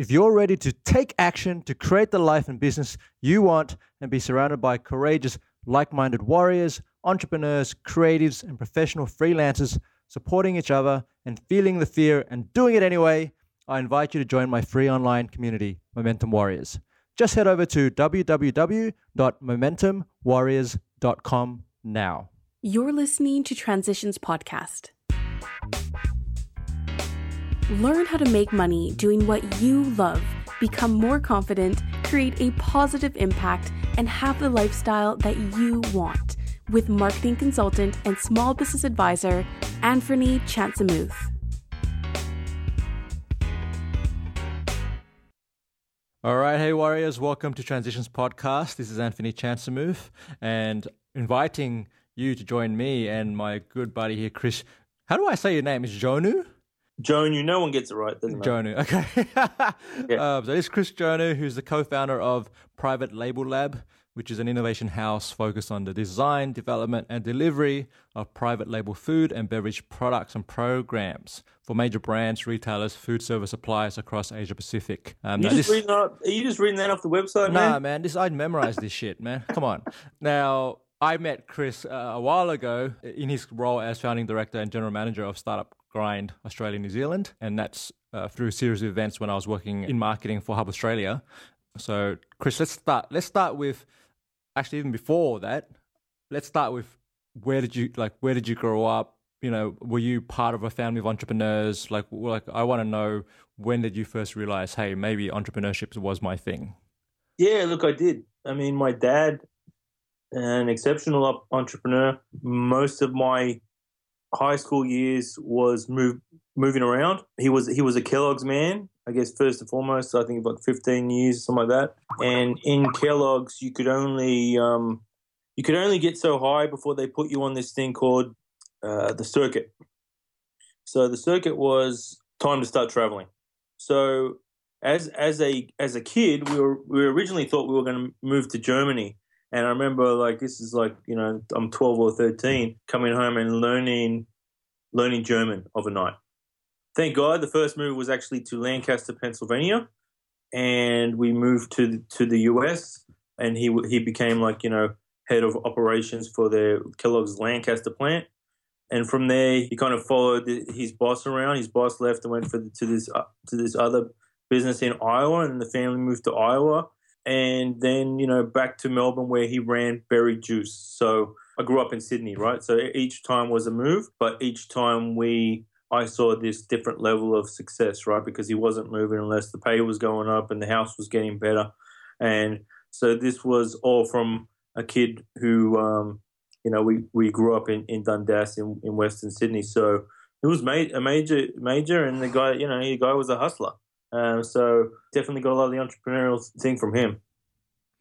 If you're ready to take action to create the life and business you want and be surrounded by courageous, like minded warriors, entrepreneurs, creatives, and professional freelancers supporting each other and feeling the fear and doing it anyway, I invite you to join my free online community, Momentum Warriors. Just head over to www.momentumwarriors.com now. You're listening to Transitions Podcast. Learn how to make money doing what you love, become more confident, create a positive impact, and have the lifestyle that you want with marketing consultant and small business advisor Anthony Chansamuth. All right, hey warriors, welcome to Transitions Podcast. This is Anthony Chansamuth and inviting you to join me and my good buddy here, Chris. How do I say your name? Is Jonu? Jonu, no one gets it right, doesn't? Jonu, okay. yeah. um, so this is Chris Jonu, who's the co-founder of Private Label Lab, which is an innovation house focused on the design, development, and delivery of private label food and beverage products and programs for major brands, retailers, food service suppliers across Asia Pacific. Um, you just this, reading are you just reading that off the website, man? nah, man? man, this I'd memorized this shit, man. Come on. Now, I met Chris uh, a while ago in his role as founding director and general manager of Startup Grind Australia New Zealand, and that's uh, through a series of events when I was working in marketing for Hub Australia. So, Chris, let's start. Let's start with actually even before that. Let's start with where did you like where did you grow up? You know, were you part of a family of entrepreneurs? Like, like I want to know when did you first realize, hey, maybe entrepreneurship was my thing? Yeah, look, I did. I mean, my dad, an exceptional entrepreneur. Most of my high school years was move, moving around. He was he was a Kellogg's man, I guess first and foremost. I think about 15 years, something like that. And in Kellogg's, you could only um, you could only get so high before they put you on this thing called uh, the circuit. So the circuit was time to start traveling. So as as a as a kid, we were we originally thought we were going to move to Germany and I remember like this is like you know I'm 12 or 13 coming home and learning learning German overnight. Thank God the first move was actually to Lancaster, Pennsylvania, and we moved to to the US. And he he became like you know head of operations for the Kellogg's Lancaster plant. And from there, he kind of followed his boss around. His boss left and went for the, to this uh, to this other business in Iowa, and the family moved to Iowa and then you know back to Melbourne where he ran Berri Juice. So I grew up in Sydney, right? So each time was a move, but each time we I saw this different level of success, right? Because he wasn't moving unless the pay was going up and the house was getting better, and so this was all from a kid who, um, you know, we, we grew up in, in Dundas in, in Western Sydney. So it was ma- a major, major, and the guy, you know, the guy was a hustler. Um, so definitely got a lot of the entrepreneurial thing from him.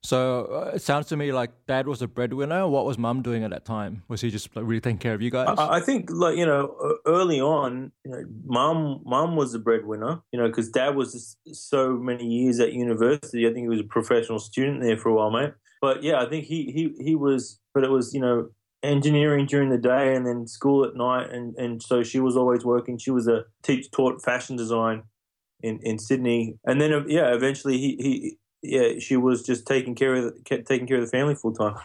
So uh, it sounds to me like dad was a breadwinner. What was mum doing at that time? Was he just like, really taking care of you guys? I, I think, like you know, early on, you know, mum mum was a breadwinner. You know, because dad was so many years at university. I think he was a professional student there for a while, mate. But yeah, I think he he he was. But it was you know engineering during the day and then school at night, and and so she was always working. She was a teach taught fashion design in, in Sydney, and then yeah, eventually he, he yeah she was just taking care of the, taking care of the family full time.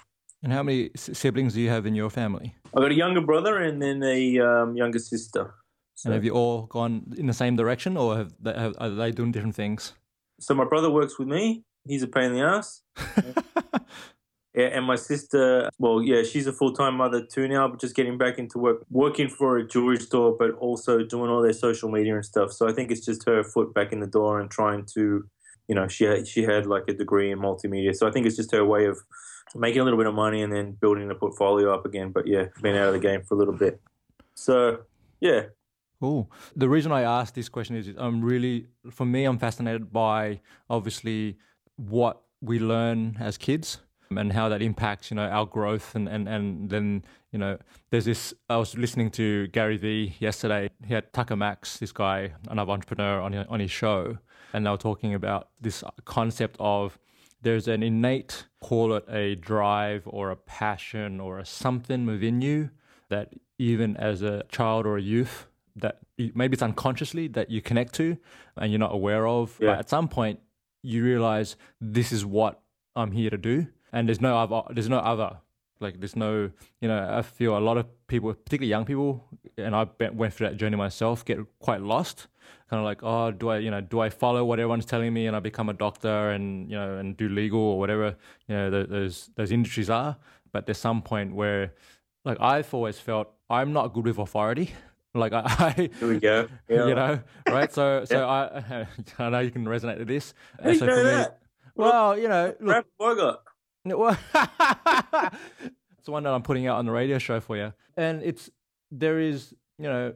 And how many siblings do you have in your family? I've got a younger brother and then a um, younger sister. So. And have you all gone in the same direction, or have they, have, are they doing different things? So my brother works with me. He's a pain in the ass. Yeah, and my sister, well, yeah, she's a full time mother too now, but just getting back into work, working for a jewelry store, but also doing all their social media and stuff. So I think it's just her foot back in the door and trying to, you know, she had, she had like a degree in multimedia. So I think it's just her way of making a little bit of money and then building the portfolio up again. But yeah, been out of the game for a little bit. So yeah. Cool. The reason I asked this question is I'm really, for me, I'm fascinated by obviously what we learn as kids and how that impacts you know our growth and and and then you know there's this I was listening to Gary Vee yesterday he had Tucker Max this guy another entrepreneur on on his show and they were talking about this concept of there's an innate call it a drive or a passion or a something within you that even as a child or a youth that maybe it's unconsciously that you connect to and you're not aware of. Yeah. But at some point, you realize this is what I'm here to do, and there's no other. There's no other. Like there's no, you know, I feel a lot of people, particularly young people, and I went through that journey myself, get quite lost. Kind of like, oh, do I, you know, do I follow what everyone's telling me and I become a doctor and you know and do legal or whatever, you know, those those industries are. But there's some point where, like, I've always felt I'm not good with authority. Like I, I Here we go. Yeah. you know, right? So, so I, I know you can resonate with this. How you know me- that? well, you know, look, well, it's the one that I'm putting out on the radio show for you, and it's there is, you know,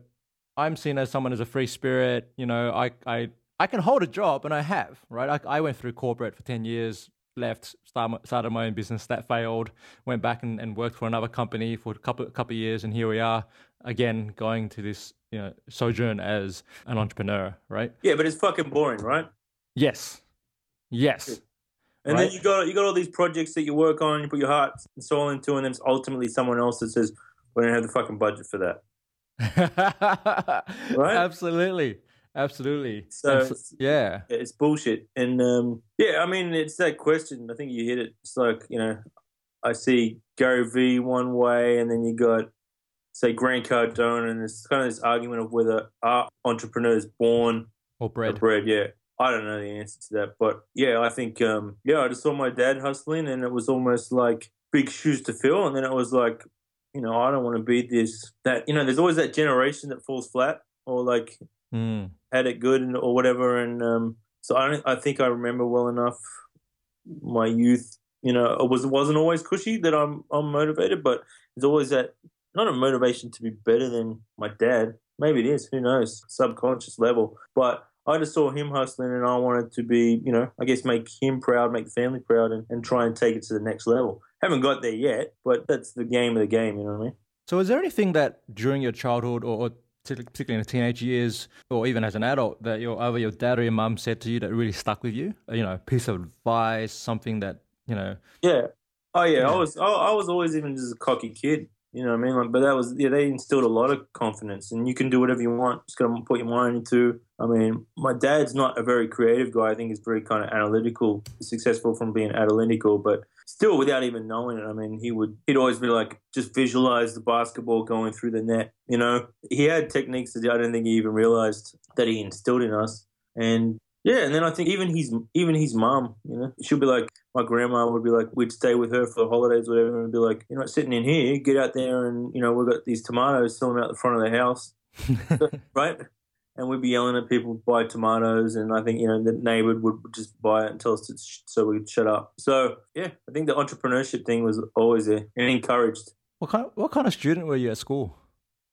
I'm seen as someone as a free spirit. You know, I I I can hold a job, and I have, right? I, I went through corporate for ten years, left, start, started my own business that failed, went back and, and worked for another company for a couple couple of years, and here we are again going to this you know sojourn as an entrepreneur, right? Yeah, but it's fucking boring, right? Yes, yes. And Right. then you got you got all these projects that you work on, you put your heart and soul into, and then it's ultimately someone else that says, "We don't have the fucking budget for that." Right? Absolutely. Absolutely. So And it's- yeah. It's bullshit. And um, yeah, I mean, it's that question. I think you hit it. It's like you know, I see Gary V one way, and then you got say Grant Cardone, and it's kind of this argument of whether are entrepreneurs born Or or bred. Yeah, I don't know the answer to that, but yeah, I think um, yeah, I just saw my dad hustling, and it was almost like big shoes to fill, and then it was like, you know, I don't want to be this that. You know, there's always that generation that falls flat, or like Mm. had it good and, or whatever. And um, so I don't, I think I remember well enough my youth. You know, it was wasn't always cushy that I'm I'm motivated, but there's always that not a motivation to be better than my dad. Maybe it is. Who knows? Subconscious level. But I just saw him hustling, and I wanted to be, you know, I guess make him proud, make the family proud, and, and try and take it to the next level. Haven't got there yet, but that's the game of the game. You know what I mean? So, is there anything that during your childhood or, or particularly in the teenage years or even as an adult that your either your dad or your mum said to you that really stuck with you? You know, piece of advice, something that, you know, Yeah. Oh yeah. I was I, I was always even just a cocky kid. You know what I mean? Like, but that was yeah, they instilled a lot of confidence, and you can do whatever you want. Just gotta put your mind into. I mean, my dad's not a very creative guy. I think he's very kind of analytical, successful from being analytical, but still without even knowing it. I mean, he would he'd always be like, just visualize the basketball going through the net. You know, he had techniques that I don't think he even realized that he instilled in us, and yeah, and then I think even his even his mum, you know, she'll be like, my grandma would be like, we'd stay with her for the holidays, or whatever, and be like, you're not sitting in here, get out there, and you know, we've got these tomatoes selling out the front of the house, right? And we'd be yelling at people to buy tomatoes, and I think you know the neighbor would just buy it and tell us to sh- so we'd shut up. So yeah, I think the entrepreneurship thing was always there and encouraged. what kind Of, what kind of student were you at school?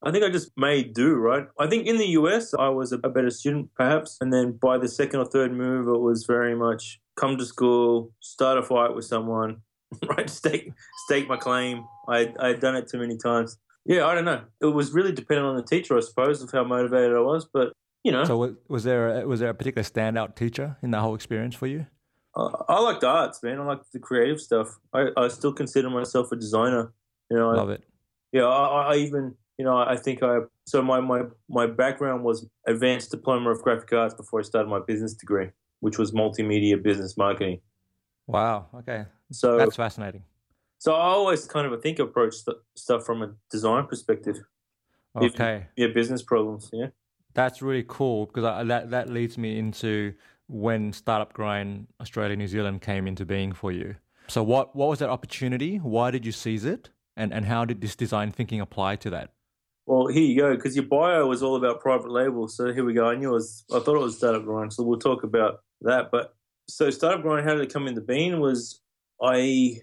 I think I just made do, right? I think in the US, I was a better student, perhaps. And then by the second or third move, it was very much come to school, start a fight with someone, right? Stake, stake my claim. I I had done it too many times. Yeah, I don't know. It was really dependent on the teacher, I suppose, of how motivated I was. But you know, So, was, was there a, was there a particular standout teacher in that whole experience for you? I, I liked arts, man. I liked the creative stuff. I, I still consider myself a designer. You know, I, Love it. Yeah, I, I even you know I think I so my, my my background was advanced diploma of graphic arts before I started my business degree, which was multimedia business marketing. Wow. Okay. So That's fascinating. so I always kind of think approach st- stuff from a design perspective. If- Okay. Yeah, business problems. Yeah. That's really cool because I, that that leads me into when Startup Grind Australia New Zealand came into being for you. So what what was that opportunity? Why did you seize it? And and how did this design thinking apply to that? Well, here you go, because your bio was all about private label. So here we go. I knew it was, I thought it was Startup Grind. So we'll talk about that. But so Startup Grind, how did it come in the bean? Was I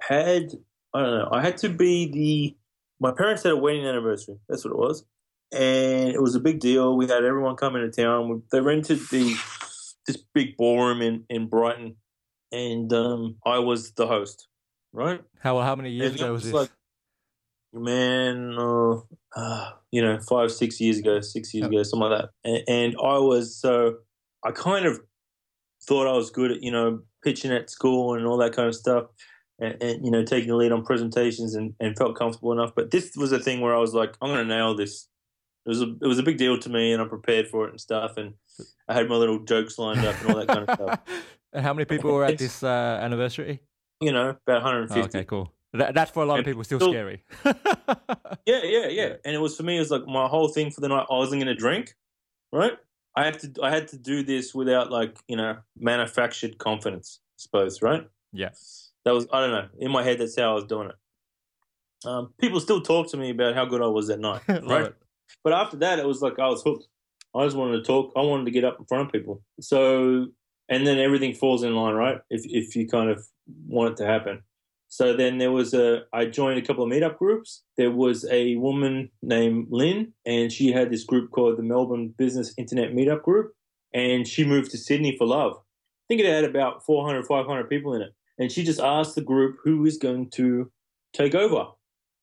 had, I don't know, I had to be the, my parents had a wedding anniversary. That's what it was. And it was a big deal. We had everyone come into town. We, they rented the, this big ballroom in, in Brighton. And um, I was the host, right? How how many years And ago was was this? like- man, uh, uh, you know, five, six years ago, six years Yep. ago, something like that. And, and I was so, I kind of thought I was good at, you know, pitching at school and all that kind of stuff. And, and you know, taking the lead on presentations and, and felt comfortable enough. But this was a thing where I was like, I'm going to nail this. It was a it was a big deal to me, and I'm prepared for it and stuff. And I had my little jokes lined up and all that kind of stuff. and how many people were at this uh, anniversary? You know, about Oh, 150. okay, cool. That, that's for a lot of people still still- scary. Yeah, yeah, yeah. And it was for me. It was like my whole thing for the night. I wasn't going to drink, right? I have to. I had to do this without like you know manufactured confidence. I suppose, right? yeah. That was I don't know. In my head, that's how I was doing it. Um, people still talk to me about how good I was that night, right? it. But after that, it was like I was hooked. I just wanted to talk. I wanted to get up in front of people. So, and then everything falls in line, right? If if you kind of want it to happen. So then there was a. I joined a couple of meetup groups. There was a woman named Lynn, and she had this group called the Melbourne Business Internet Meetup Group, and she moved to Sydney for love. I think it had about 400, 500 people in it, and she just asked the group who is going to take over.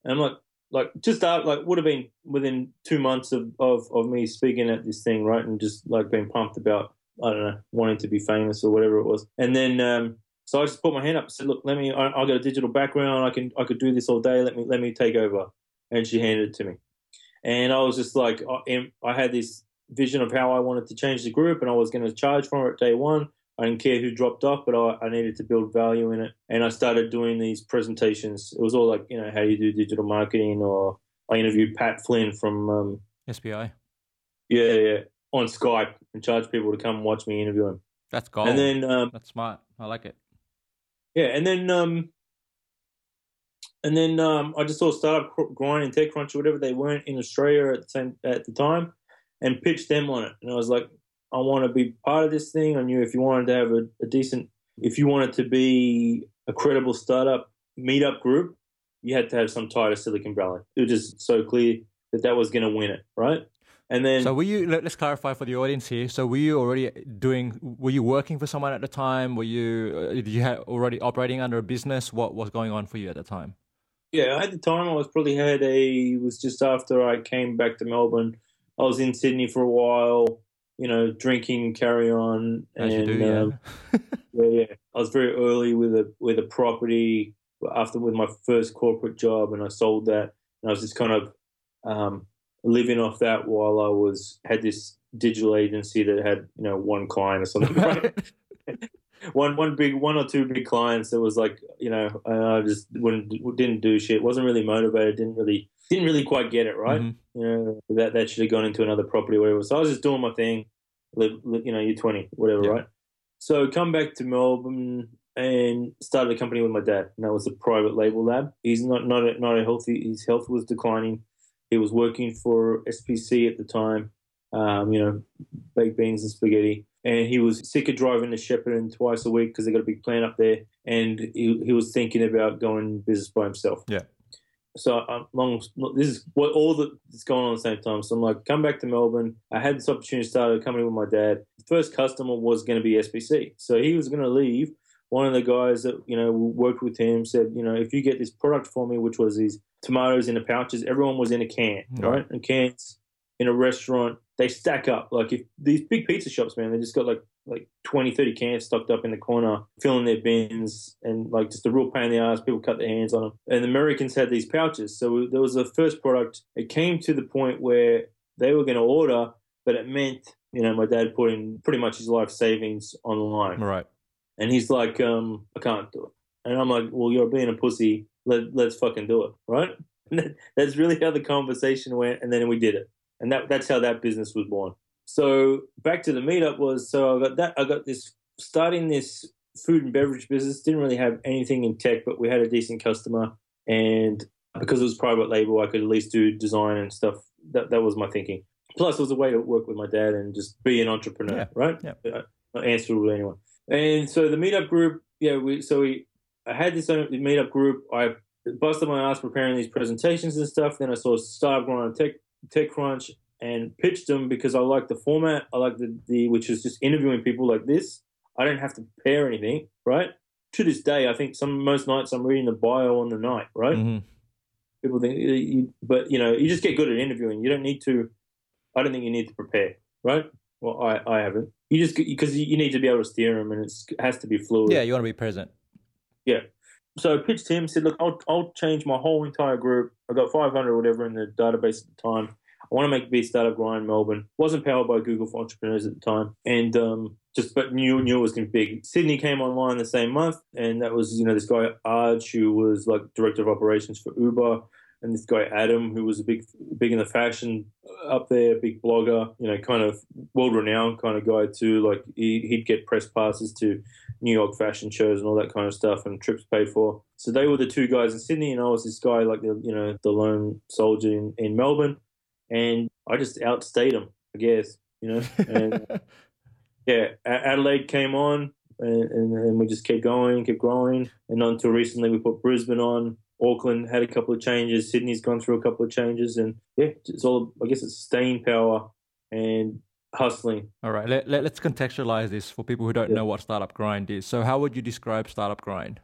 And I'm like, like just out like would have been within two months of, of of me speaking at this thing right and just like being pumped about i don't know wanting to be famous or whatever it was and then um so i just put my hand up and said look let me I, i got a digital background i can i could do this all day let me let me take over and she handed it to me and i was just like i, I had this vision of how i wanted to change the group and i was going to charge for it day one I didn't care who dropped off, but I, I needed to build value in it. And I started doing these presentations. It was all like, you know, how you do digital marketing, or I interviewed Pat Flynn from, um, SBI. yeah, yeah, on Skype and charged people to come watch me interview him. That's gold. And then, um, that's smart. I like it. Yeah, and then, um, and then um, I just saw startup grind and TechCrunch or whatever they weren't in Australia at the same at the time, and pitched them on it. And I was like, I want to be part of this thing. I knew if you wanted to have a, a decent, if you wanted to be a credible startup meetup group, you had to have some tie to Silicon Valley. It was just so clear that that was going to win it, right? And then, So were you? Let, us clarify for the audience here. So were you already doing? Were you working for someone at the time? Were you? Uh, did you have already operating under a business? What was going on for you at the time? yeah, at the time I was probably had a it was just after I came back to Melbourne. I was in Sydney for a while, you know, drinking, carry on, As and you do, yeah. um, yeah, yeah. I was very early with a with a property after with my first corporate job, and I sold that. And I was just kind of um, living off that while I was had this digital agency that had you know one client or something. Right? one one big one or two big clients that was like you know I just wouldn't didn't do shit. wasn't really motivated. Didn't really didn't really quite get it right. Mhm. You know that that should have gone into another property or whatever. So I was just doing my thing. Live, live, you know, you're 20, whatever, Yeah. right? So come back to Melbourne and started a company with my dad, and that was a private label lab. He's not not a, not a healthy. His health was declining. He was working for SPC at the time. Um, you know, baked beans and spaghetti. And he was sick of driving to Shepparton twice a week because they got a big plant up there. And he, he was thinking about going business by himself. Yeah. So um, long. This is what all that's going on at the same time. So I'm like, come back to Melbourne. I had this opportunity to start a company with my dad. The first customer was going to be SPC. So he was going to leave. One of the guys that you know worked with him said, you know, if you get this product for me, which was these tomatoes in the pouches, everyone was in a can, Right. right? And cans in a restaurant, they stack up. Like if these big pizza shops, man, they just got like like 20, 30 cans stocked up in the corner, filling their bins, and like just a real pain in the ass. People cut their hands on them. And the Americans had these pouches. So there was a first product. It came to the point where they were going to order, but it meant, you know, my dad put in pretty much his life savings on the line. Right. And he's like, um, I can't do it. And I'm like, well, you're being a pussy. Let, let's fucking do it, right? And that- that's really how the conversation went. And then we did it. And that, that's how that business was born. So back to the meetup was, so I got that, I got this, starting this food and beverage business. Didn't really have anything in tech, but we had a decent customer. And because it was private label, I could at least do design and stuff. That, that was my thinking. Plus, it was a way to work with my dad and just be an entrepreneur, Yeah. right? Yeah. Uh, Not answerable to anyone. And so the meetup group, yeah, we so we I had this meetup group. I busted my ass preparing these presentations and stuff. Then I saw Grind on Tech TechCrunch and pitched them because I like the format. I like the, the which is just interviewing people like this. I don't have to prepare anything, right? To this day, I think some most nights I'm reading the bio on the night, right? hmm People think, you, but you know, you just get good at interviewing. You don't need to. I don't think you need to prepare, right? Well, I, I haven't. You just because you, need to be able to steer them, and it's, it has to be fluid. Yeah, you want to be present. Yeah. So I pitched him, said, look, I'll, I'll change my whole entire group. I got 500 or whatever in the database at the time. I want to make Be Startup Grind in Melbourne. Wasn't powered by Google for entrepreneurs at the time, and um, just but knew knew it was going to be big. Sydney came online the same month, and that was you know this guy Arj who was like director of operations for Uber and this guy Adam, who was a big, big in the fashion up there, big blogger, you know, kind of world renowned kind of guy too. Like he, would get press passes to New York fashion shows and all that kind of stuff, and trips paid for. So they were the two guys in Sydney, and I was this guy, like the you know the lone soldier in, in Melbourne, and I just outstayed him, I guess, you know. And yeah, Adelaide came on. And, and, and we just kept going, kept growing, and not until recently we put Brisbane on, Auckland had a couple of changes. Sydney's gone through a couple of changes, and yeah, it's all. I guess it's staying power and hustling. All right, let, let, us contextualize this for people who don't yeah. know what startup grind is. So, how would you describe startup grind?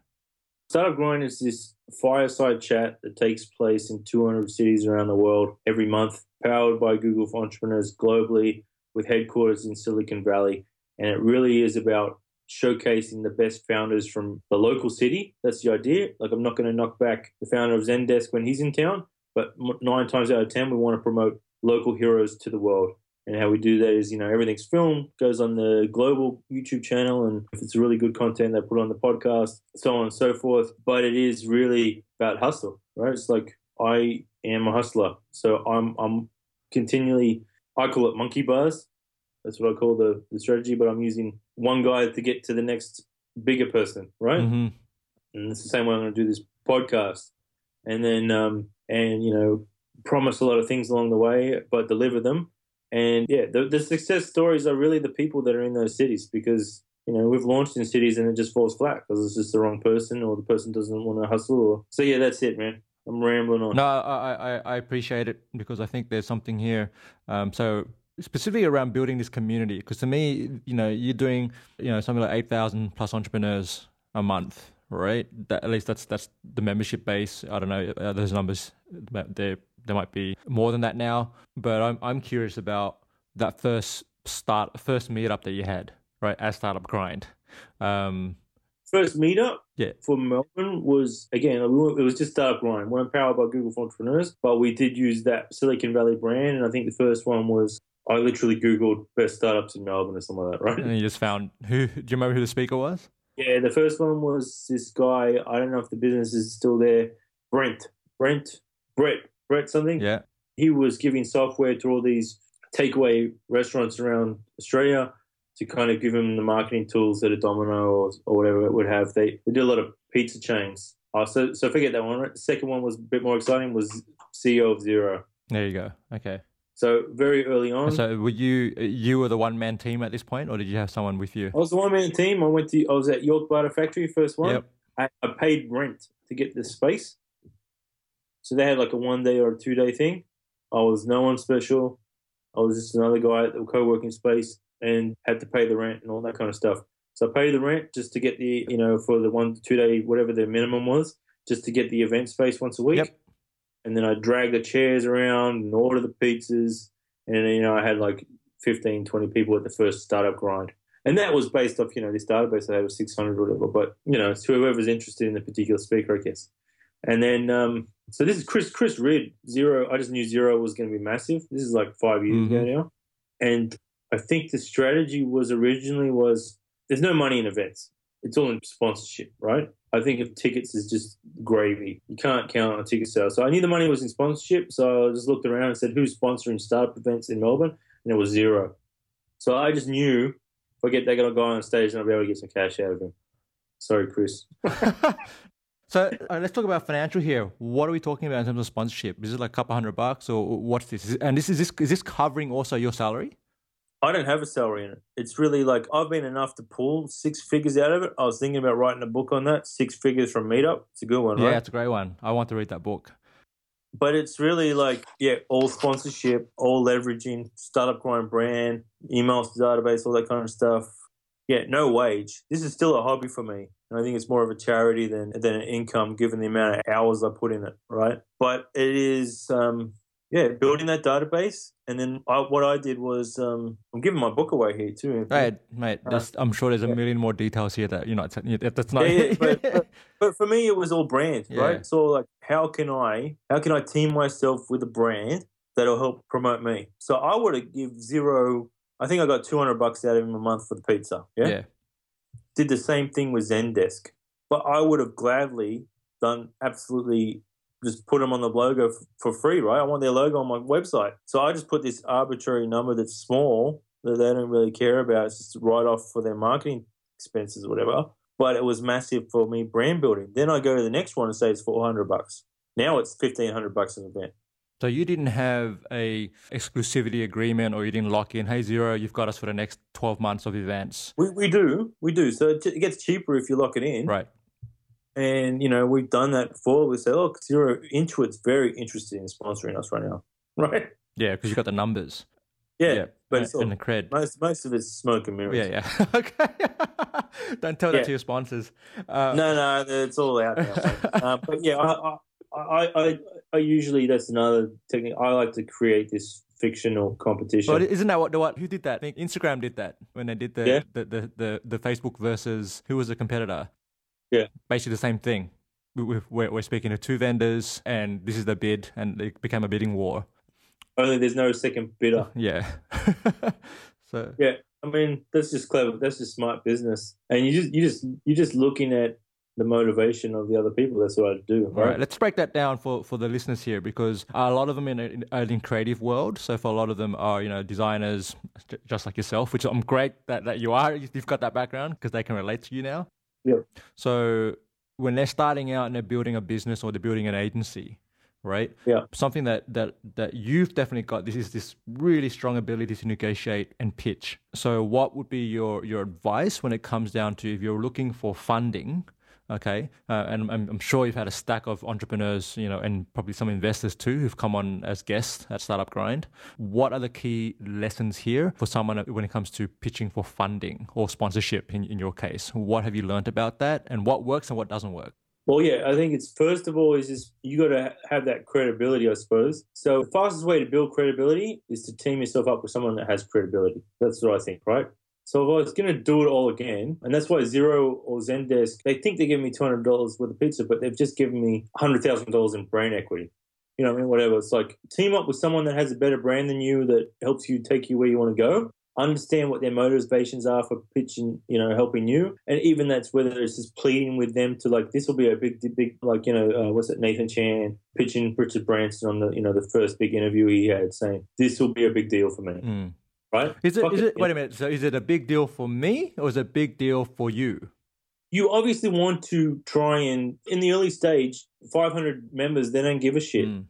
Startup grind is this fireside chat that takes place in 200 cities around the world every month, powered by Google for entrepreneurs globally, with headquarters in Silicon Valley. And it really is about showcasing the best founders from the local city. That's the idea. Like, I'm not going to knock back the founder of Zendesk when he's in town, but nine times out of 10, we want to promote local heroes to the world. And how we do that is, you know, everything's filmed, goes on the global YouTube channel, and if it's really good content, they put on the podcast, so on and so forth. But it is really about hustle, right? It's like I am a hustler, so I'm I'm continually I call it monkey bars. That's what I call the, the strategy, but I'm using one guy to get to the next bigger person, right? Mm-hmm. And it's the same way I'm going to do this podcast, and then um, and you know promise a lot of things along the way, but deliver them. And yeah, the, the success stories are really the people that are in those cities because you know we've launched in cities and it just falls flat because it's just the wrong person or the person doesn't want to hustle. Or... So yeah, that's it, man. I'm rambling on. No, I, I, I appreciate it because I think there's something here. Um, so specifically around building this community because to me you know you're doing you know something like 8000 plus entrepreneurs a month right that, at least that's that's the membership base i don't know uh, those numbers there there might be more than that now but i'm i'm curious about that first start first meetup that you had right as startup grind um first meetup yeah. for Melbourne was again it was just startup grind. we're empowered by Google for entrepreneurs, but we did use that Silicon Valley brand, and I think the first one was I literally Googled best startups in Melbourne or something like that, right? And you just found who? Do you remember who the speaker was? Yeah, the first one was this guy. I don't know if the business is still there. Brent, Brent, Brett, Brett something. Yeah. He was giving software to all these takeaway restaurants around Australia to kind of give them the marketing tools that a Domino or, or whatever it would have. They, they do a lot of pizza chains. Oh, so so forget that one. Right? The second one was a bit more exciting. Was CEO of Xero. There you go. Okay. So very early on. So were you you were the one man team at this point, or did you have someone with you? I was the one man team. I went to I was at York Butter Factory first one. Yep. I, I paid rent to get the space. So they had like a one day or a two day thing. I was no one special. I was just another guy at the co working space and had to pay the rent and all that kind of stuff. So I paid the rent just to get the you know for the one two day whatever the minimum was, just to get the event space once a week. Yep and then I drag the chairs around and order the pizzas. And, you know, I had like 15, 20 people at the first startup grind. And that was based off, you know, this database I had was 600 or whatever. But, you know, it's whoever's interested in the particular speaker, I guess. And then, um, so this is Chris, Chris Ridd, Xero. I just knew Xero was going to be massive. This is like five years mm-hmm. ago now. And I think the strategy was originally was there's no money in events. It's all in sponsorship, right? I think if tickets is just gravy. You can't count on a ticket sale. So I knew the money was in sponsorship. So I just looked around and said, who's sponsoring startup events in Melbourne? And it was Xero. So I just knew if I get that guy on stage, and I'll be able to get some cash out of him. Sorry, Chris. so uh, let's talk about financial here. What are we talking about in terms of sponsorship? Is it like a couple hundred bucks, or what's this? And this is this is this covering also your salary? I don't have a salary in it. It's really like I've been enough to pull six figures out of it. I was thinking about writing a book on that, six figures from Meetup. It's a good one, yeah, right? Yeah, it's a great one. I want to read that book. But it's really like, yeah, all sponsorship, all leveraging, startup grind brand, emails to database, all that kind of stuff. Yeah, no wage. This is still a hobby for me. And I think it's more of a charity than than an income given the amount of hours I put in it, right? But it is um yeah, building that database, and then I, what I did was um, I'm giving my book away here too. Right, mate. Uh, I'm sure there's a yeah. million more details here that you know that's not. Yeah, yeah but, but, but, for me, it was all brand, right? So like, how can I how can I team myself with a brand that'll help promote me. So I would have give Xero. I think I got two hundred bucks out of him a month for the pizza. Yeah? Yeah. Did the same thing with Zendesk, but I would have gladly done absolutely just put them on the logo f- for free, right? I want their logo on my website. So I just put this arbitrary number that's small that they don't really care about. It's just write off for their marketing expenses or whatever. But it was massive for me brand building. Then I go to the next one and say it's four hundred bucks. Now it's fifteen hundred bucks an event. So you didn't have a exclusivity agreement, or you didn't lock in. Hey, Xero, you've got us for the next twelve months of events. We, we do, we do. So it, it gets cheaper if you lock it in. Right. And you know we've done that before. We say, look, Xero Intuit's very interested in sponsoring us right now, right? Yeah, because you've got the numbers. Yeah, but and, it's all, and the cred. most most of it's smoke and mirrors. Yeah, yeah. okay. Don't tell that Yeah. to your sponsors. Uh, No, no, it's all out there. uh, but yeah, I, I, I, I, usually that's another technique. I like to create this fictional competition. But isn't that what the what? Who did that? I think Instagram did that when they did the Yeah. the, the, the, the Facebook versus who was the competitor. Yeah. Basically the same thing. We, we, we're, we're speaking to two vendors, and this is the bid, and it became a bidding war. Only there's no second bidder. Yeah. so Yeah, I mean that's just clever. That's just smart business. And you just you just you're just looking at the motivation of the other people. That's what I do. All Right. right, let's break that down for, for the listeners here because a lot of them in, in are in creative world. So for a lot of them are you know designers, j- just like yourself, which I'm great that, that you are. You've got that background because they can relate to you now. Yeah. So when they're starting out and they're building a business or they're building an agency, right? Yeah. Something that that that you've definitely got. This is this really strong ability to negotiate and pitch. So what would be your your advice when it comes down to if you're looking for funding? Okay, uh, and I'm, I'm sure you've had a stack of entrepreneurs, you know, and probably some investors too who've come on as guests at Startup Grind. What are the key lessons here for someone when it comes to pitching for funding or sponsorship? In, in your case, what have you learned about that, and what works and what doesn't work? Well, yeah, I think it's first of all is just you got to have that credibility, I suppose. So the fastest way to build credibility is to team yourself up with someone that has credibility. That's what I think, right? So if I was going to do it all again, and that's why Xero or Zendesk, they think they're giving me two hundred dollars worth of pizza, but they've just given me hundred thousand dollars in brand equity. You know what I mean? Whatever. It's like team up with someone that has a better brand than you that helps you take you where you want to go. Understand what their motivations are for pitching, you know, helping you, and even that's whether it's just pleading with them to like this will be a big, big, like you know, uh, what's it, Nathan Chan pitching Richard Branson on the, you know, the first big interview he had, saying this will be a big deal for me, Mm. Right? Is it? Fuck Is it? Wait a minute. So is it a big deal for me or is it a big deal for you? you obviously want to try and in the early stage 500 members they don't give a shit Mm.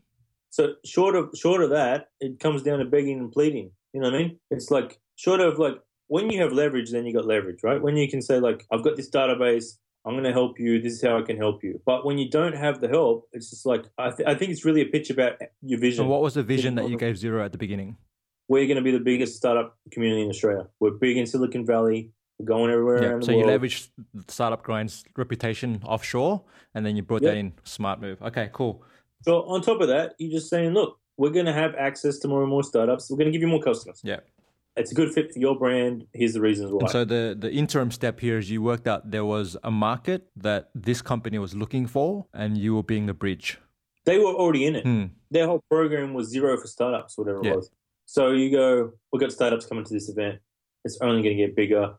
so short of short of that it comes down to begging and pleading you know what i mean it's like short of like when you have leverage then you got leverage right when you can say like i've got this database i'm going to help you this is how i can help you but when you don't have the help it's just like i, th- I think it's really a pitch about your vision So what was the vision that you gave Xero at the beginning? We're going to be the biggest startup community in australia we're big in silicon valley we're going everywhere Yeah. So you world leveraged Startup Grind's reputation offshore, and then you brought that in. Smart move. Okay, cool. So on top of that, you're just saying, look, we're going to have access to more and more startups. We're going to give you more customers. Yeah. It's a good fit for your brand. Here's the reasons why. And so the the interim step here is you worked out there was a market that this company was looking for, and you were being the bridge. they were already in it. Hmm. Their whole program was Xero for startups, whatever Yeah. it was. So you go, we've got startups coming to this event. It's only going to get bigger.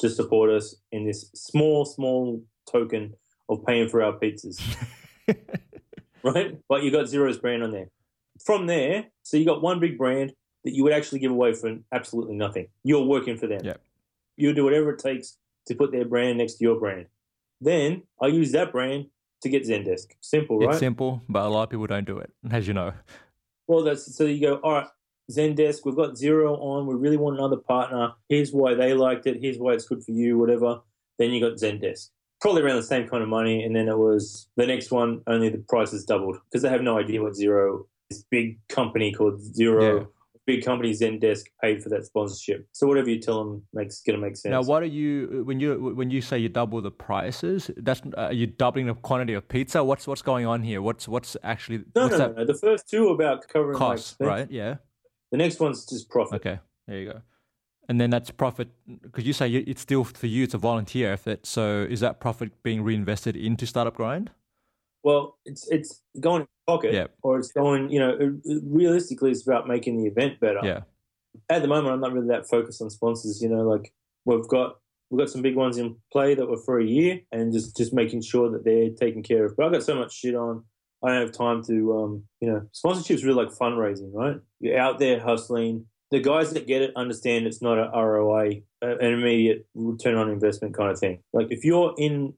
Just support us in this small, small token of paying for our pizzas. right? But you got Xero's brand on there. From there, so you got one big brand that you would actually give away for absolutely nothing. You're working for them. Yeah. You'll do whatever it takes to put their brand next to your brand. Then I use that brand to get Zendesk. Simple, right? It's simple, but a lot of people don't do it, as you know. Well, that's so you go, all right, Zendesk, we've got Xero on. We really want another partner. Here's why they liked it. Here's why it's good for you, whatever. Then you got Zendesk. Probably around the same kind of money. And then it was the next one, only the price has doubled because they have no idea what Xero, this big company called Xero, Yeah. big company Zendesk paid for that sponsorship. So whatever you tell them makes going to make sense. Now, what are you when you when you say you double the prices? That's uh, are you doubling the quantity of pizza? What's what's going on here? What's what's actually no, no, no, no. The first two are about covering costs, cost? Right? Yeah. The next one's just profit. Okay. There you go. And then that's profit because you say it's still for you. It's a volunteer effort. So is that profit being reinvested into Startup Grind? Well, it's it's going in pocket, Yeah. or it's going. You know, it- it- realistically, it's about making the event better. Yeah. At the moment, I'm not really that focused on sponsors. You know, like we've got we've got some big ones in play that were for a year, and just just making sure that they're taken care of. But I've got so much shit on. I don't have time to, um, you know, sponsorship's really like fundraising, right? You're out there hustling. The guys that get it understand it's not a ROI, an immediate return on investment kind of thing. Like if you're in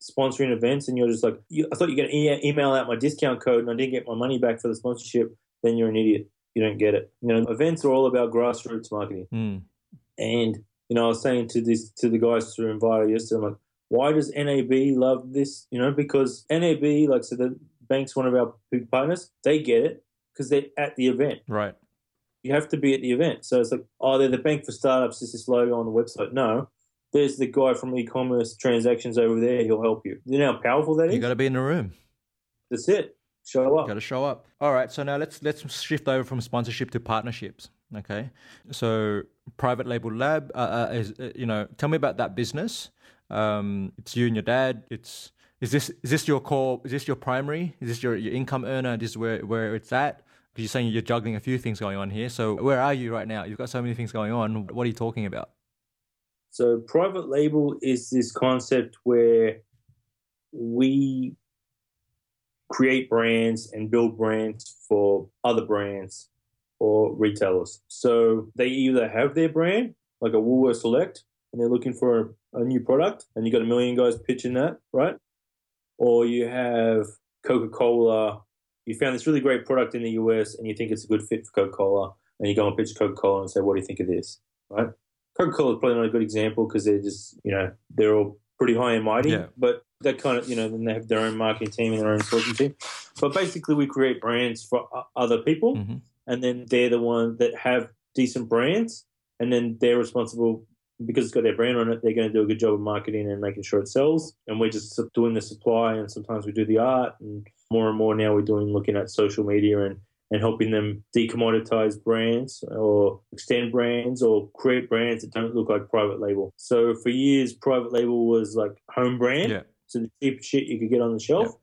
sponsoring events and you're just like, I thought you are going to email out my discount code and I didn't get my money back for the sponsorship, then you're an idiot. You don't get it. You know, events are all about grassroots marketing. Mm. And you know, I was saying to this to the guys through Invita yesterday, I'm like, why does NAB love this? You know, because NAB, like, so the bank's one of our big partners. They get it because they're at the event. Right. You have to be at the event. So it's like, oh, they're the bank for startups. Is this logo on the website. No, there's the guy from e-commerce transactions over there. He'll help you. You know how powerful that is. You got to be in the room. That's it. Show up. Got to show up. All right. So now let's let's shift over from sponsorship to partnerships. Okay. So private label lab uh, uh, is uh, you know tell me about that business. Um, it's you and your dad. It's is this is this your core? Is this your primary? Is this your, your income earner? This is where where it's at. Because you're saying you're juggling a few things going on here. So where are you right now? You've got so many things going on. What are you talking about? So private label is this concept where we create brands and build brands for other brands or retailers. So they either have their brand, like a Woolworth Select, and they're looking for a, a new product, and you got a million guys pitching that, right? Or you have Coca Cola. You found this really great product in the US, and you think it's a good fit for Coca Cola, and you go and pitch Coca Cola and say, "What do you think of this?" Right? Coca Cola is probably not a good example because they're just, you know, they're all pretty high and mighty. Yeah. But that kind of, you know, then they have their own marketing team and their own sourcing team. But basically, we create brands for other people, Mhm. and then they're the ones that have decent brands, and then they're responsible because it's got their brand on it. They're going to do a good job of marketing and making sure it sells. And we're just doing the supply, and sometimes we do the art, and more and more now we're doing looking at social media and and helping them decommoditize brands or extend brands or create brands that don't look like private label. So for years, private label was like home brand. Yeah. So the cheap shit you could get on the shelf.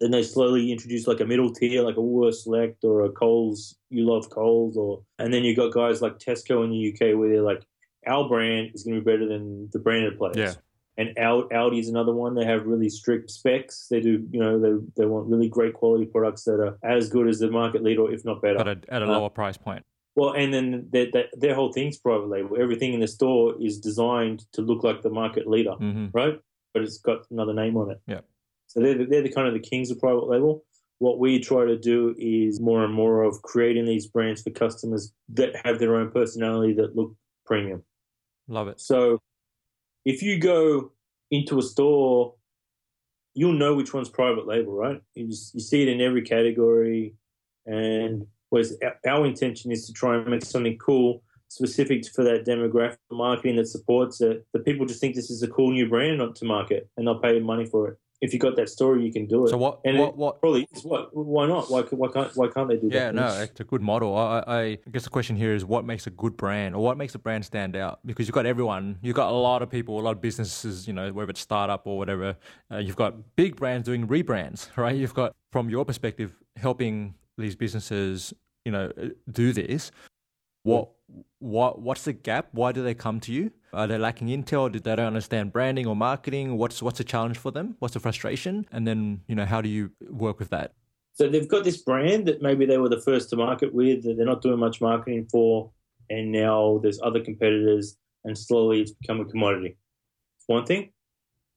Then they slowly introduced like a middle tier, like a Woolworth Select or a Coles. You love Coles, or and then you got guys like Tesco in the UK where they're like, our brand is going to be better than the branded players. Yeah. And Au- Aldi is another one. They have really strict specs. They do, you know, they, they want really great quality products that are as good as the market leader, if not better. At a, at a Uh, lower price point. Well, and then their, their, their whole thing's private label. Everything in the store is designed to look like the market leader, hmm right? But it's got another name on it. Yeah. So they're they're the kind of the kings of private label. What we try to do is more and more of creating these brands for customers that have their own personality that look premium. Love it. So if you go into a store, you'll know which one's private label, right? You just you see it in every category, and whereas our- intention is to try and make something cool, specific for that demographic, marketing that supports it. The people just think this is a cool new brand to market, and they'll pay money for it. If you got that story, you can do it. So what And what what probably is. What? Why not? Why, why can't Why can't they do Yeah, that? no, it's a good model. I, I I guess the question here is what makes a good brand or what makes a brand stand out? Because you've got everyone, you've got a lot of people, a lot of businesses, you know, whether it's startup or whatever. Uh, you've got big brands doing rebrands, right? You've got, from your perspective, helping these businesses, you know, uh, do this. What what what's the gap? Why do they come to you? Are they lacking intel? Did they don't understand branding or marketing? What's what's the challenge for them? What's the frustration? And then you know, how do you work with that? So they've got this brand that maybe they were the first to market with, that they're not doing much marketing for, and now there's other competitors, and slowly it's become a commodity. One thing,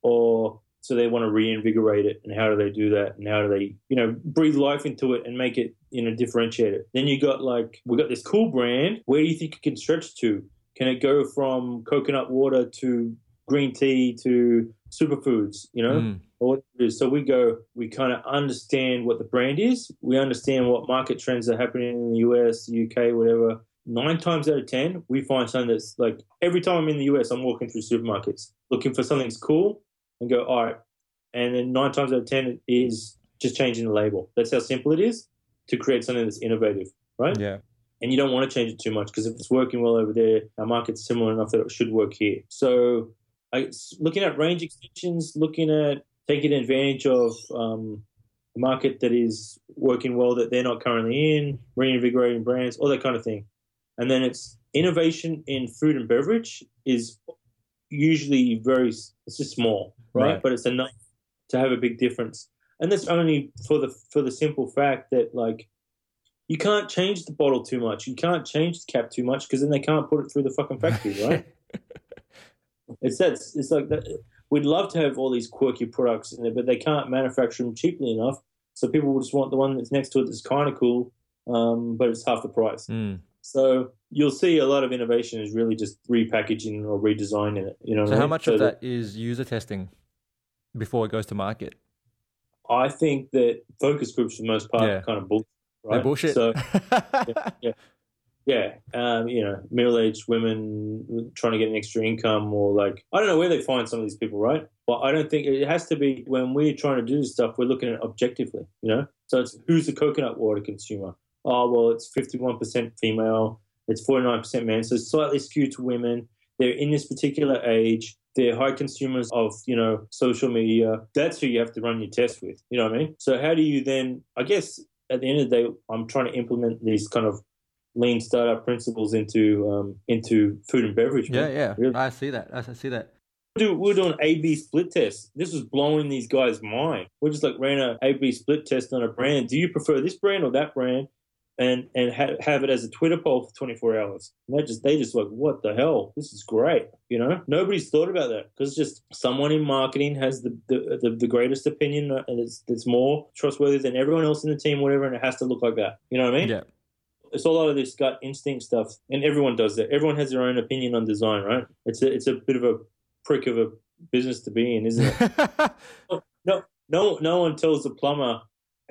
or so they want to reinvigorate it, and how do they do that? And how do they, you know, breathe life into it and make it, you know, differentiate it? Then you got like we got this cool brand. Where do you think it can stretch to? Can it go from coconut water to green tea to superfoods? You know, Mm, or it is. So we go, we kind of understand what the brand is. We understand what market trends are happening in the US, UK, whatever. Nine times out of 10, we find something that's like every time I'm in the US, I'm walking through supermarkets looking for something that's cool and go, all right. And then nine times out of 10 it is just changing the label. That's how simple it is to create something that's innovative, right? yeah. and you don't want to change it too much because if it's working well over there, our market's similar enough that it should work here. So, I, looking at range extensions, looking at taking advantage of um, a market that is working well that they're not currently in, reinvigorating brands, all that kind of thing. And then it's innovation in food and beverage is usually very it's just small, right? Right. But it's enough to have a big difference. And that's only for the for the simple fact that like you can't change the bottle too much. You can't change the cap too much because then they can't put it through the fucking factory, right? it's that it's like that. We'd love to have all these quirky products in there, but they can't manufacture them cheaply enough. So people will just want the one that's next to it that's kind of cool, um, but it's half the price. Mm. So you'll see a lot of innovation is really just repackaging or redesigning it. You know, So I how mean? much So of that is user testing before it goes to market? I think that focus groups, for the most part, Yeah. are kind of bullshit. They're bullshit. So yeah, um, you know, middle-aged women trying to get an extra income, or like I don't know where they find some of these people, right? But I don't think it has to be when we're trying to do this stuff. We're looking at it objectively, you know. So it's who's the coconut water consumer? Oh well, it's fifty-one percent female, it's forty-nine percent men, so it's slightly skewed to women. They're in this particular age. They're high consumers of, you know, social media. That's who you have to run your test with. You know what I mean? So how do you then? I guess at the end of the day, I'm trying to implement these kind of lean startup principles into um, into food and beverage. yeah, man. yeah. Really. I see that. I see that. Do, we're doing A/B split tests. This was blowing these guys' mind. We're just like ran a A/B split test on a brand. Do you prefer this brand or that brand? And and ha- have it as a Twitter poll for 24 hours. And they just they just like, what the hell? This is great. You know, nobody's thought about that because just someone in marketing has the the, the, the greatest opinion uh, and it's it's more trustworthy than everyone else in the team, whatever. And it has to look like that. You know what I mean? Yeah. it's a lot of this gut instinct stuff, and everyone does that. Everyone has their own opinion on design, right? It's a it's a bit of a prick of a business to be in, isn't it? no, no, no one tells the plumber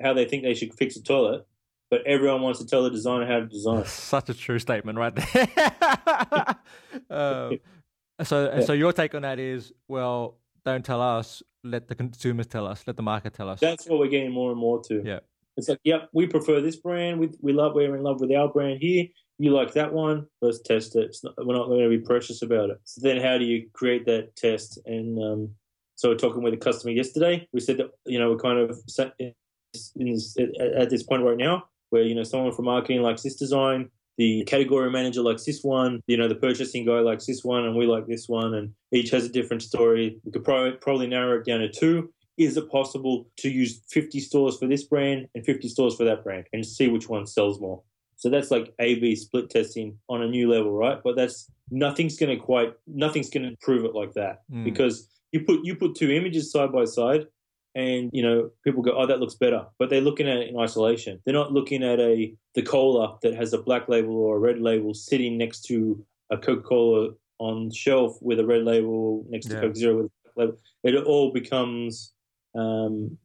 how they think they should fix a toilet, but everyone wants to tell the designer how to design. Such a true statement, right there. um, so, Yeah. so your take on that is, well, don't tell us. Let the consumers tell us. Let the market tell us. That's what we're getting more and more to. Yeah. It's like, yep, we prefer this brand. We we love we're in love with our brand here. You like that one? Let's test it. It's not, we're not going to be precious about it. So then, how do you create that test? And um, so, we're talking with a customer yesterday. We said that you know we're kind of in this, at this point right now, where you know someone from marketing likes this design, the category manager likes this one, you know the purchasing guy likes this one, and we like this one, and each has a different story. We could probably probably narrow it down to two is it possible to use 50 stores for this brand and 50 stores for that brand and see which one sells more? So that's like A B split testing on a new level, right? But that's nothing's going to quite nothing's going to prove it like that Mm. because you put you put two images side by side and you know people go oh that looks better but they're looking at it in isolation they're not looking at a the cola that has a black label or a red label sitting next to a coca-cola on shelf with a red label next to Yeah. coke zero with a black label it all becomes um,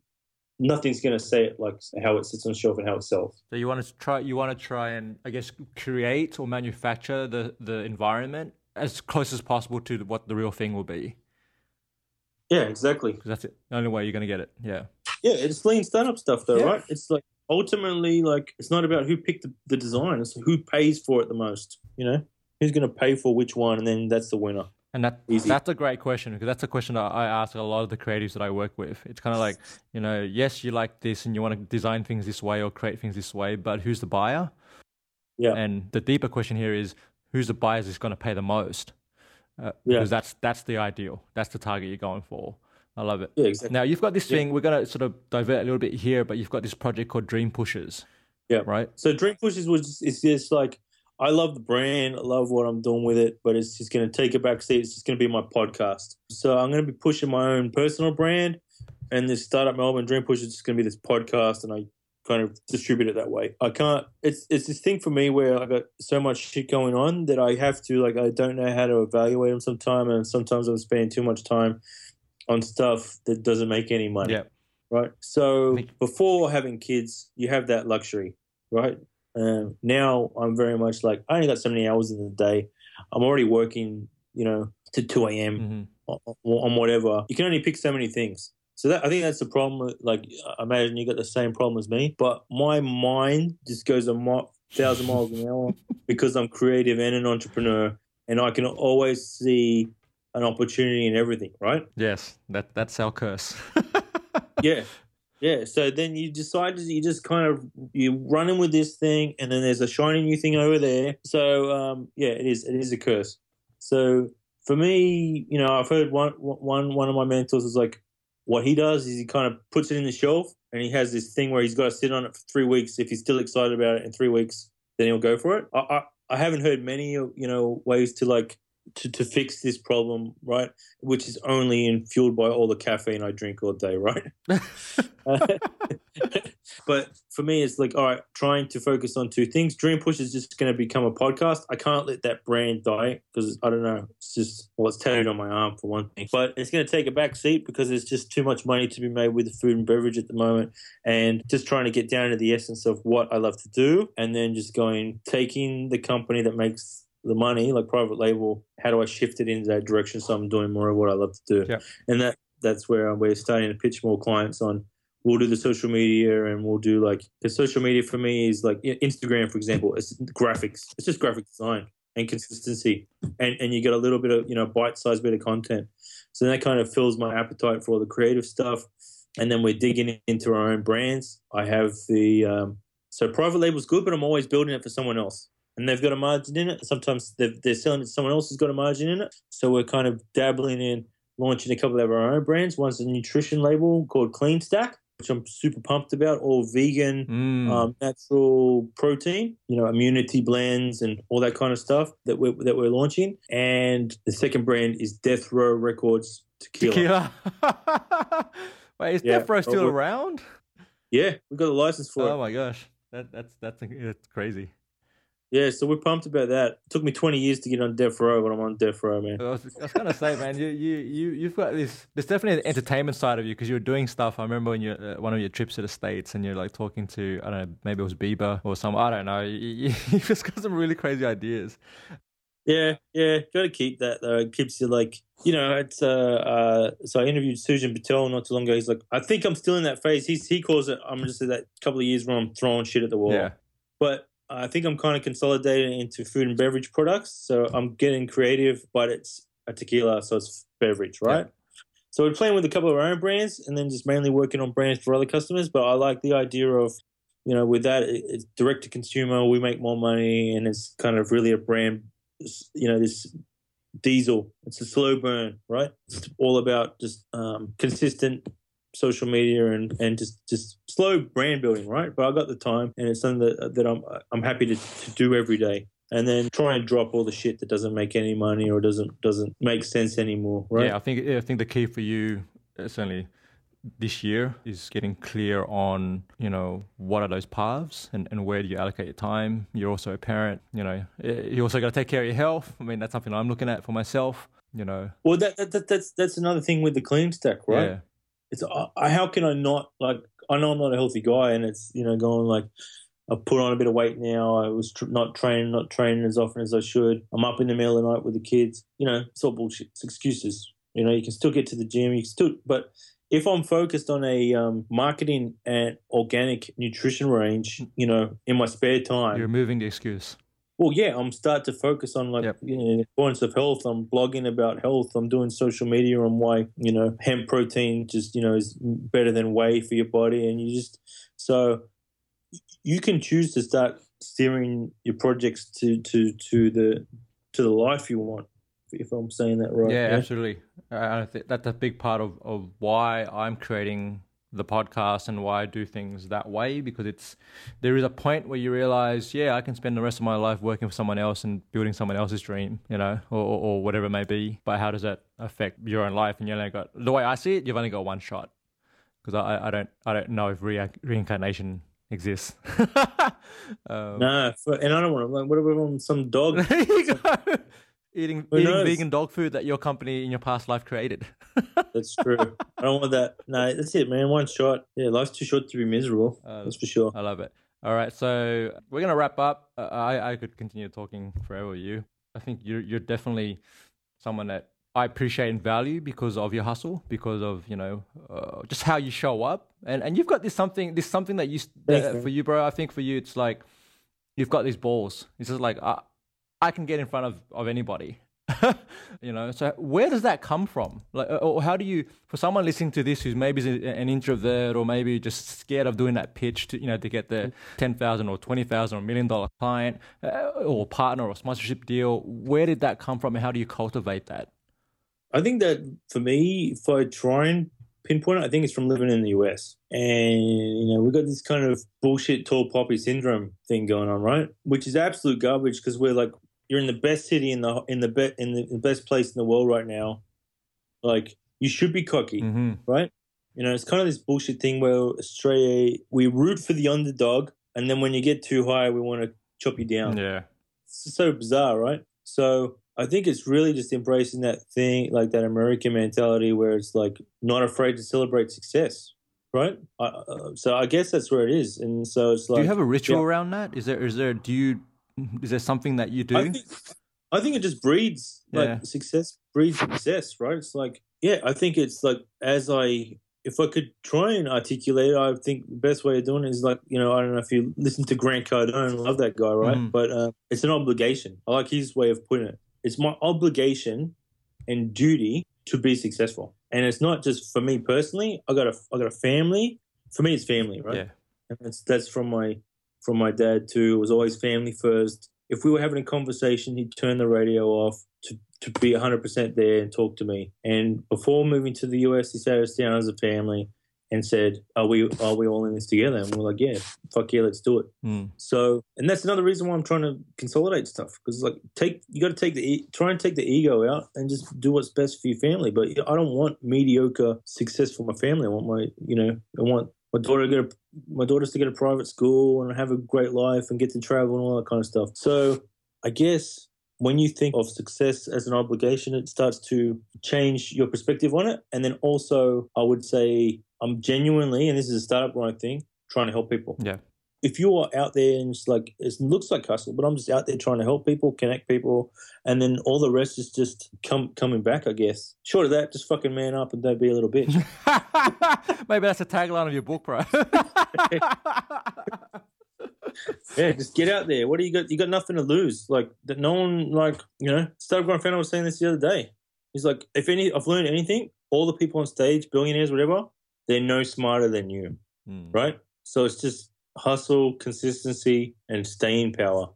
nothing's going to say it like how it sits on shelf and how it sells. So you want to try. You want to try and I guess create or manufacture the the environment as close as possible to what the real thing will be. Yeah, exactly. That's it. The only way you're going to get it. Yeah. Yeah, it's lean startup stuff though, Yeah. right? It's like ultimately like it's not about who picked the, the design; it's who pays for it the most. You know, who's going to pay for which one, and then that's the winner. And that Easy. that's a great question because that's a question that I ask a lot of the creatives that I work with. It's kind of like, you know, yes, you like this and you want to design things this way or create things this way, but who's the buyer? Yeah. And the deeper question here is, who's the buyer is going to pay the most? Uh, Yeah. Because that's that's the ideal. That's the target you're going for. I love it. Yeah, exactly. Now you've got this Yeah. thing. We're gonna sort of divert a little bit here, but you've got this project called Dream Pushers. Yeah. Right. So Dream Pushers was just, it's just like I love the brand, I love what I'm doing with it, but it's just going to take a back seat. It's just going to be my podcast. So I'm going to be pushing my own personal brand, and this startup Melbourne Dream Pushers is just going to be this podcast, and I kind of distribute it that way. I can't. It's it's this thing for me where I got so much shit going on that I have to like I don't know how to evaluate them sometimes, and sometimes I'm spending too much time on stuff that doesn't make any money Yeah. right? So before having kids, you have that luxury, right? Um, now I'm very much like I only got so many hours in the day. I'm already working, you know, to 2 a.m. hmm on, on whatever. You can only pick so many things. So that I think that's the problem. Like I imagine you got the same problem as me, but my mind just goes a mi- thousand miles an hour because I'm creative and an entrepreneur, and I can always see an opportunity in everything, right? Yes. That that's our curse. yeah. Yeah, so then you decide you just kind of you running with this thing, and then there's a shiny new thing over there. So um, yeah, it is it is a curse. So for me, you know, I've heard one one one of my mentors was like, what he does is he kind of puts it in the shelf, and he has this thing where he's got to sit on it for three weeks. If he's still excited about it in three weeks, then he'll go for it. I I, I haven't heard many you know ways to like to, to fix this problem, right? Which is only in, fueled by all the caffeine I drink all day, right? but for me, it's like, all right, trying to focus on two things. Dream Push is just going to become a podcast. I can't let that brand die because I don't know. It's just, well, it's tattooed on my arm for one thing. But it's going to take a back seat because there's just too much money to be made with the food and beverage at the moment. And just trying to get down to the essence of what I love to do and then just going, taking the company that makes the money, like private label, how do I shift it into that direction so I'm doing more of what I love to do? Yeah. And that that's where we're starting to pitch more clients on. We'll do the social media and we'll do like the social media for me is like Instagram, for example, it's graphics. It's just graphic design and consistency. And and you get a little bit of, you know, bite sized bit of content. So that kind of fills my appetite for all the creative stuff. And then we're digging into our own brands. I have the um, so private label's good, but I'm always building it for someone else and they've got a margin in it. Sometimes they're, they're selling it to someone else who's got a margin in it. So we're kind of dabbling in launching a couple of our own brands. One's a nutrition label called Clean Stack, which I'm super pumped about, all vegan, Mm. um, natural protein, you know, immunity blends and all that kind of stuff that we're, that we're launching. And the second brand is Death Row Records Tequila. Tequila. Wait, is Yeah, Death Row still oh, around? Yeah, we've got a license for Oh it. Oh my gosh, that, that's that's that's crazy. Yeah, so we're pumped about that. It took me 20 years to get on Death Row, but I'm on Death Row, man. I was, I was gonna say, man, you you you you've got this. There's definitely an entertainment side of you because you're doing stuff. I remember when you uh, one of your trips to the states and you're like talking to I don't know, maybe it was Bieber or some I don't know. You, you, you just got some really crazy ideas. Yeah, yeah, got to keep that though. It keeps you like, you know, it's uh, uh so I interviewed Sujan Patel not too long ago. He's like, I think I'm still in that phase. He's he calls it. I'm just in that couple of years where I'm throwing shit at the wall. Yeah, But I think I'm kind of consolidating into food and beverage products. So I'm getting creative, but it's a tequila, so it's beverage, right? So we're playing with a couple of our own brands, and then just mainly working on brands for other customers. But I like the idea of, you know, with that, it's direct to consumer. We make more money, and it's kind of really a brand. You know, this diesel. It's a slow burn, right? It's all about just um, consistent social media and, and just, just slow brand building, right? But I got the time, and it's something that that I'm I'm happy to, to do every day. And then try and drop all the shit that doesn't make any money or doesn't doesn't make sense anymore, right? yeah. I think I think the key for you uh, certainly this year is getting clear on you know what are those paths and, and where do you allocate your time you're also a parent you know you also got to take care of your health i mean that's something i'm looking at for myself you know Well, that, that, that that's that's another thing with the clean stack, right? yeah It's uh, how can I not like? I know I'm not a healthy guy, and it's you know going like. I put on a bit of weight now. I was tr- not training, not training as often as I should. I'm up in the middle of the night with the kids. You know, it's all bullshit. It's excuses. You know, you can still get to the gym. You can still, but if I'm focused on a um, marketing and organic nutrition range, you know, in my spare time, you're moving the excuse well, yeah, I'm start to focus on like Yep. you know, importance of health. I'm blogging about health. I'm doing social media on why you know hemp protein just you know is better than whey for your body, and you just so you can choose to start steering your projects to to to the to the life you want. If I'm saying that right, yeah, absolutely. Uh, I think that's a big part of, of why I'm creating the podcast and why I do things that way because it's there is a point where you realize, yeah, I can spend the rest of my life working for someone else and building someone else's dream, you know, or, or, or whatever it may be. But how does that affect your own life? And you only got the way I see it, you've only got one shot because I, I don't I don't know if re- reincarnation exists. um, Nah, for, and I don't want to. Like, what if I'm some dog? there you go. Eating, Who eating knows? vegan dog food that your company in your past life created. That's true. I don't want that. No, that's it, man. One shot. Yeah, life's too short to be miserable. Uh, that's for sure. I love it. All right, so we're gonna wrap up. Uh, I I could continue talking forever with you. I think you're you're definitely someone that I appreciate and value because of your hustle, because of you know uh, just how you show up, and and you've got this something this something that you s- Thanks, uh, for you, bro. I think for you, it's like you've got these balls. It's just like I I can get in front of of anybody. You know, so where does that come from? Like, or how do you, for someone listening to this who's maybe an introvert or maybe just scared of doing that pitch to, you know, to get the ten thousand or twenty thousand or million dollar client uh, or partner or sponsorship deal, where did that come from, and how do you cultivate that? I think that for me, if I try and pinpoint it, I think it's from living in the US. And, you know, we've got this kind of bullshit tall poppy syndrome thing going on, right? Which is absolute garbage because we're like, you're in the best city in the in the be, in the best place in the world right now. Like you should be cocky, mm-hmm. right? You know, it's kind of this bullshit thing where Australia we root for the underdog, and then when you get too high, we want to chop you down. Yeah, it's so bizarre, right? So I think it's really just embracing that thing, like that American mentality, where it's like not afraid to celebrate success, right? Uh, so I guess that's where it is, and so it's like. Do you have a ritual yeah. around that? Is there? Is there? Do you? Is there something that you do? I think, I think it just breeds like yeah. success breeds success, right? It's like yeah, I think it's like as I if I could try and articulate it, I think the best way of doing it is like, you know, I don't know if you listen to Grant Cardone, love that guy, right? Mm. But uh, it's an obligation. I like his way of putting it it's my obligation and duty to be successful. And it's not just for me personally. I got a I got a family. For me, it's family, right? Yeah. And that's that's from my from my dad too. It was always family first. If we were having a conversation, he'd turn the radio off to, to be 100% there and talk to me. And before moving to the US, he sat us down as a family and said, "Are we are we all in this together?" And we're like, "Yeah, fuck yeah, let's do it." Mm. So, and that's another reason why I'm trying to consolidate stuff because like take you got to take the try and take the ego out and just do what's best for your family. But I don't want mediocre success for my family. I want my you know I want my daughter get my daughters to get a private school and have a great life and get to travel and all that kind of stuff. So I guess when you think of success as an obligation, it starts to change your perspective on it. And then also, I would say I'm genuinely, and this is a startup grind thing, trying to help people. Yeah. If you are out there and it's like it looks like hustle, but I'm just out there trying to help people, connect people, and then all the rest is just come coming back, I guess. Short of that, just fucking man up and don't be a little bitch. Maybe that's a tagline of your book, bro. yeah, just get out there. What do you got? You got nothing to lose. Like that. No one like you know. Startup grind fan was saying this the other day. He's like, if any, I've learned anything. All the people on stage, billionaires, whatever, they're no smarter than you, mm. right? So it's just hustle, consistency, and staying power.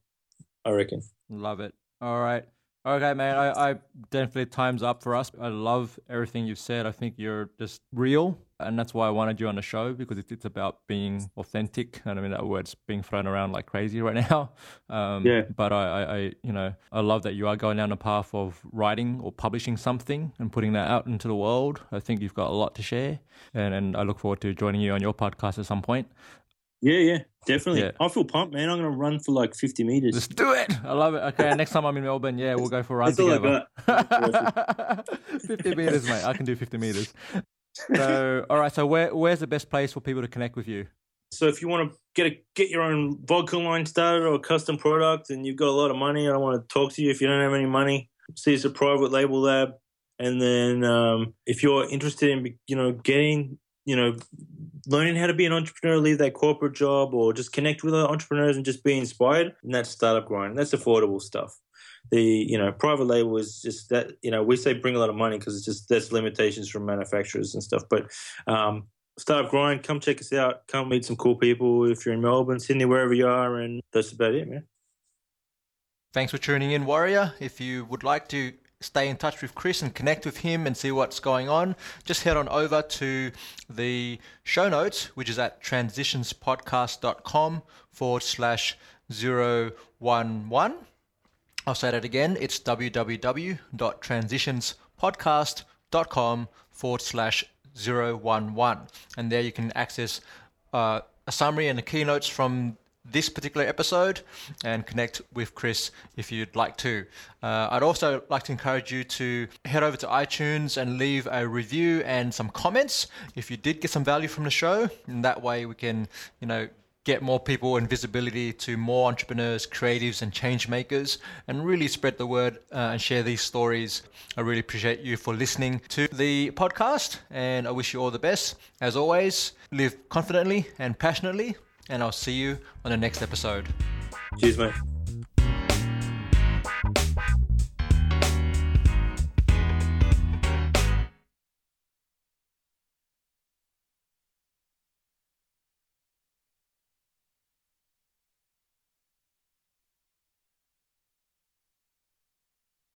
I reckon. Love it. All right. Okay, man. I, I definitely time's up for us. I love everything you've said. I think you're just real, and that's why I wanted you on the show because it's, it's about being authentic. And I mean that word's being thrown around like crazy right now. Um, yeah. But I, I, I, you know, I love that you are going down the path of writing or publishing something and putting that out into the world. I think you've got a lot to share, and and I look forward to joining you on your podcast at some point. Yeah, yeah, definitely. Yeah. I feel pumped, man. I'm going to run for like 50 meters. Let's do it. I love it. Okay, next time I'm in Melbourne, yeah, we'll go for a run together. 50 meters, mate. I can do 50 meters. So, all right. So, where where's the best place for people to connect with you? So, if you want to get a get your own vodka line started or a custom product, and you've got a lot of money, I don't want to talk to you if you don't have any money. See, it's a private label lab. And then, um, if you're interested in, you know, getting, you know, learning how to be an entrepreneur, leave that corporate job, or just connect with other entrepreneurs and just be inspired. And that's startup grind. That's affordable stuff. The you know private label is just that you know we say bring a lot of money because it's just there's limitations from manufacturers and stuff. But um, startup grind, come check us out. Come meet some cool people if you're in Melbourne, Sydney, wherever you are, and that's about it, man. Thanks for tuning in, Warrior. If you would like to stay in touch with Chris and connect with him and see what's going on, just head on over to the show notes, which is at transitionspodcast.com forward slash 011. I'll say that again. It's www.transitionspodcast.com forward slash 011. And there you can access uh, a summary and the keynotes from this particular episode and connect with Chris if you'd like to. Uh, I'd also like to encourage you to head over to iTunes and leave a review and some comments if you did get some value from the show. And that way we can, you know, get more people and visibility to more entrepreneurs, creatives, and change makers, and really spread the word uh, and share these stories. I really appreciate you for listening to the podcast, and I wish you all the best. As always, live confidently and passionately and I'll see you on the next episode. Cheers, mate.